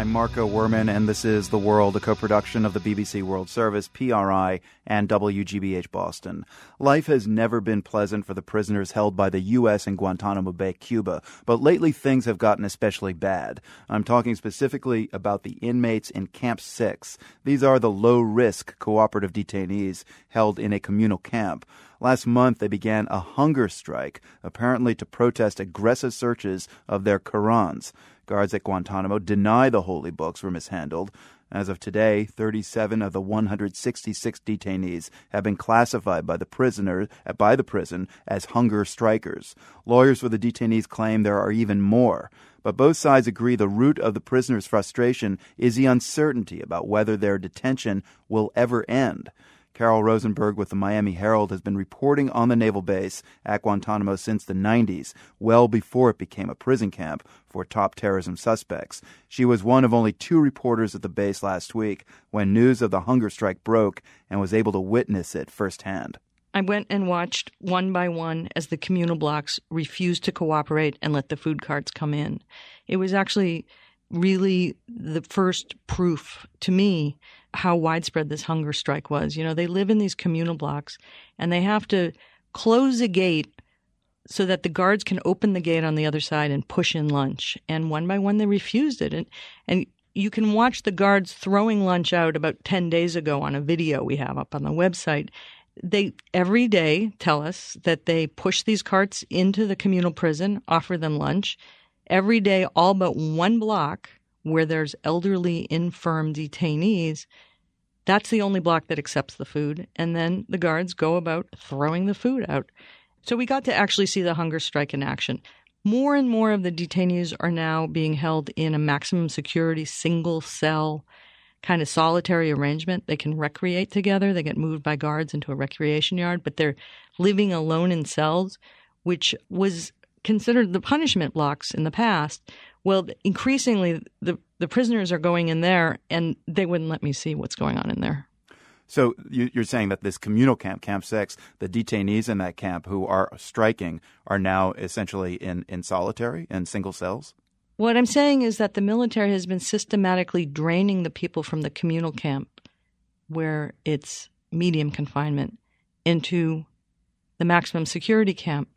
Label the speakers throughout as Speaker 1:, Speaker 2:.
Speaker 1: I'm Marco Werman, and this is The World, a co production of the BBC World Service, PRI, and WGBH Boston. Life has never been pleasant for the prisoners held by the U.S. in Guantanamo Bay, Cuba, but lately things have gotten especially bad. I'm talking specifically about the inmates in Camp 6. These are the low risk cooperative detainees held in a communal camp. Last month, they began a hunger strike, apparently to protest aggressive searches of their Qurans. Guards at Guantanamo deny the holy books were mishandled. As of today, 37 of the 166 detainees have been classified by the prisoner uh, by the prison as hunger strikers. Lawyers for the detainees claim there are even more. But both sides agree the root of the prisoners' frustration is the uncertainty about whether their detention will ever end. Carol Rosenberg with the Miami Herald has been reporting on the naval base at Guantanamo since the 90s, well before it became a prison camp for top terrorism suspects. She was one of only two reporters at the base last week when news of the hunger strike broke and was able to witness it firsthand.
Speaker 2: I went and watched one by one as the communal blocks refused to cooperate and let the food carts come in. It was actually really the first proof to me how widespread this hunger strike was. You know, they live in these communal blocks and they have to close a gate so that the guards can open the gate on the other side and push in lunch. And one by one they refused it. And and you can watch the guards throwing lunch out about 10 days ago on a video we have up on the website. They every day tell us that they push these carts into the communal prison, offer them lunch. Every day, all but one block where there's elderly, infirm detainees, that's the only block that accepts the food. And then the guards go about throwing the food out. So we got to actually see the hunger strike in action. More and more of the detainees are now being held in a maximum security single cell kind of solitary arrangement. They can recreate together. They get moved by guards into a recreation yard, but they're living alone in cells, which was considered the punishment blocks in the past. Well, increasingly, the, the prisoners are going in there, and they wouldn't let me see what's going on in there.
Speaker 1: So you're saying that this communal camp, Camp Six, the detainees in that camp who are striking are now essentially in, in solitary in single cells?
Speaker 2: What I'm saying is that the military has been systematically draining the people from the communal camp, where it's medium confinement, into the maximum security camp,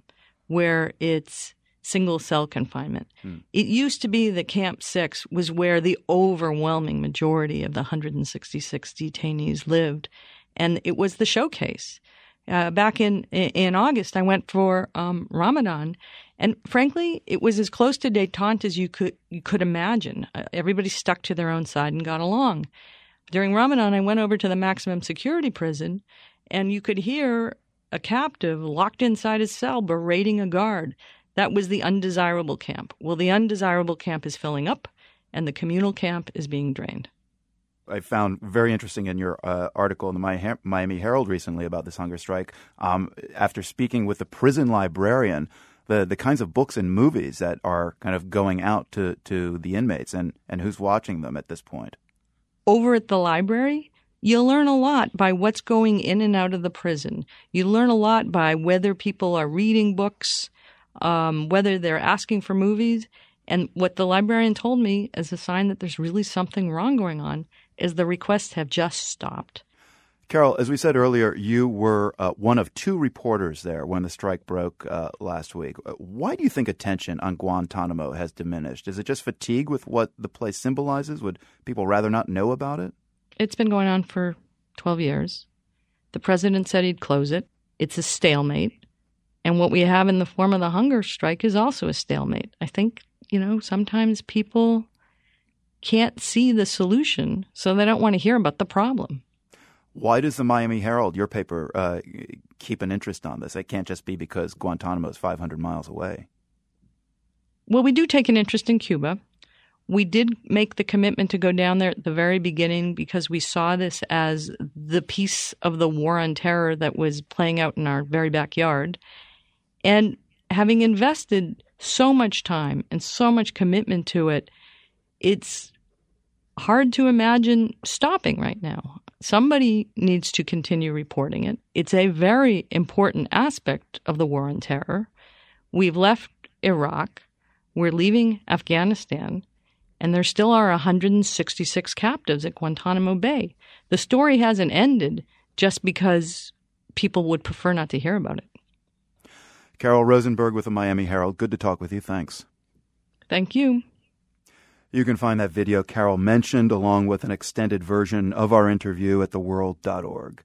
Speaker 2: where it's single cell confinement. Hmm. It used to be that Camp 6 was where the overwhelming majority of the 166 detainees lived, and it was the showcase. Uh, back in in August, I went for um, Ramadan, and frankly, it was as close to détente as you could you could imagine. Uh, everybody stuck to their own side and got along. During Ramadan, I went over to the maximum security prison, and you could hear a captive locked inside his cell berating a guard. That was the undesirable camp. Well, the undesirable camp is filling up, and the communal camp is being drained.
Speaker 1: I found very interesting in your uh, article in the Miami Herald recently about this hunger strike. Um, after speaking with the prison librarian, the the kinds of books and movies that are kind of going out to, to the inmates and, and who's watching them at this point.
Speaker 2: Over at the library, you learn a lot by what's going in and out of the prison. You learn a lot by whether people are reading books, um, whether they're asking for movies. And what the librarian told me as a sign that there's really something wrong going on is the requests have just stopped.
Speaker 1: Carol, as we said earlier, you were uh, one of two reporters there when the strike broke uh, last week. Uh, why do you think attention on Guantanamo has diminished? Is it just fatigue with what the place symbolizes? Would people rather not know about it?
Speaker 2: It's been going on for 12 years. The president said he'd close it. It's a stalemate. And what we have in the form of the hunger strike is also a stalemate. I think, you know, sometimes people can't see the solution, so they don't want to hear about the problem.
Speaker 1: Why does the Miami Herald, your paper, uh, keep an interest on this? It can't just be because Guantanamo is 500 miles away.
Speaker 2: Well, we do take an interest in Cuba. We did make the commitment to go down there at the very beginning because we saw this as the piece of the war on terror that was playing out in our very backyard. And having invested so much time and so much commitment to it, it's hard to imagine stopping right now. Somebody needs to continue reporting it. It's a very important aspect of the war on terror. We've left Iraq. We're leaving Afghanistan. And there still are 166 captives at Guantanamo Bay. The story hasn't ended just because people would prefer not to hear about it.
Speaker 1: Carol Rosenberg with the Miami Herald. Good to talk with you. Thanks.
Speaker 2: Thank you.
Speaker 1: You can find that video Carol mentioned along with an extended version of our interview at theworld.org.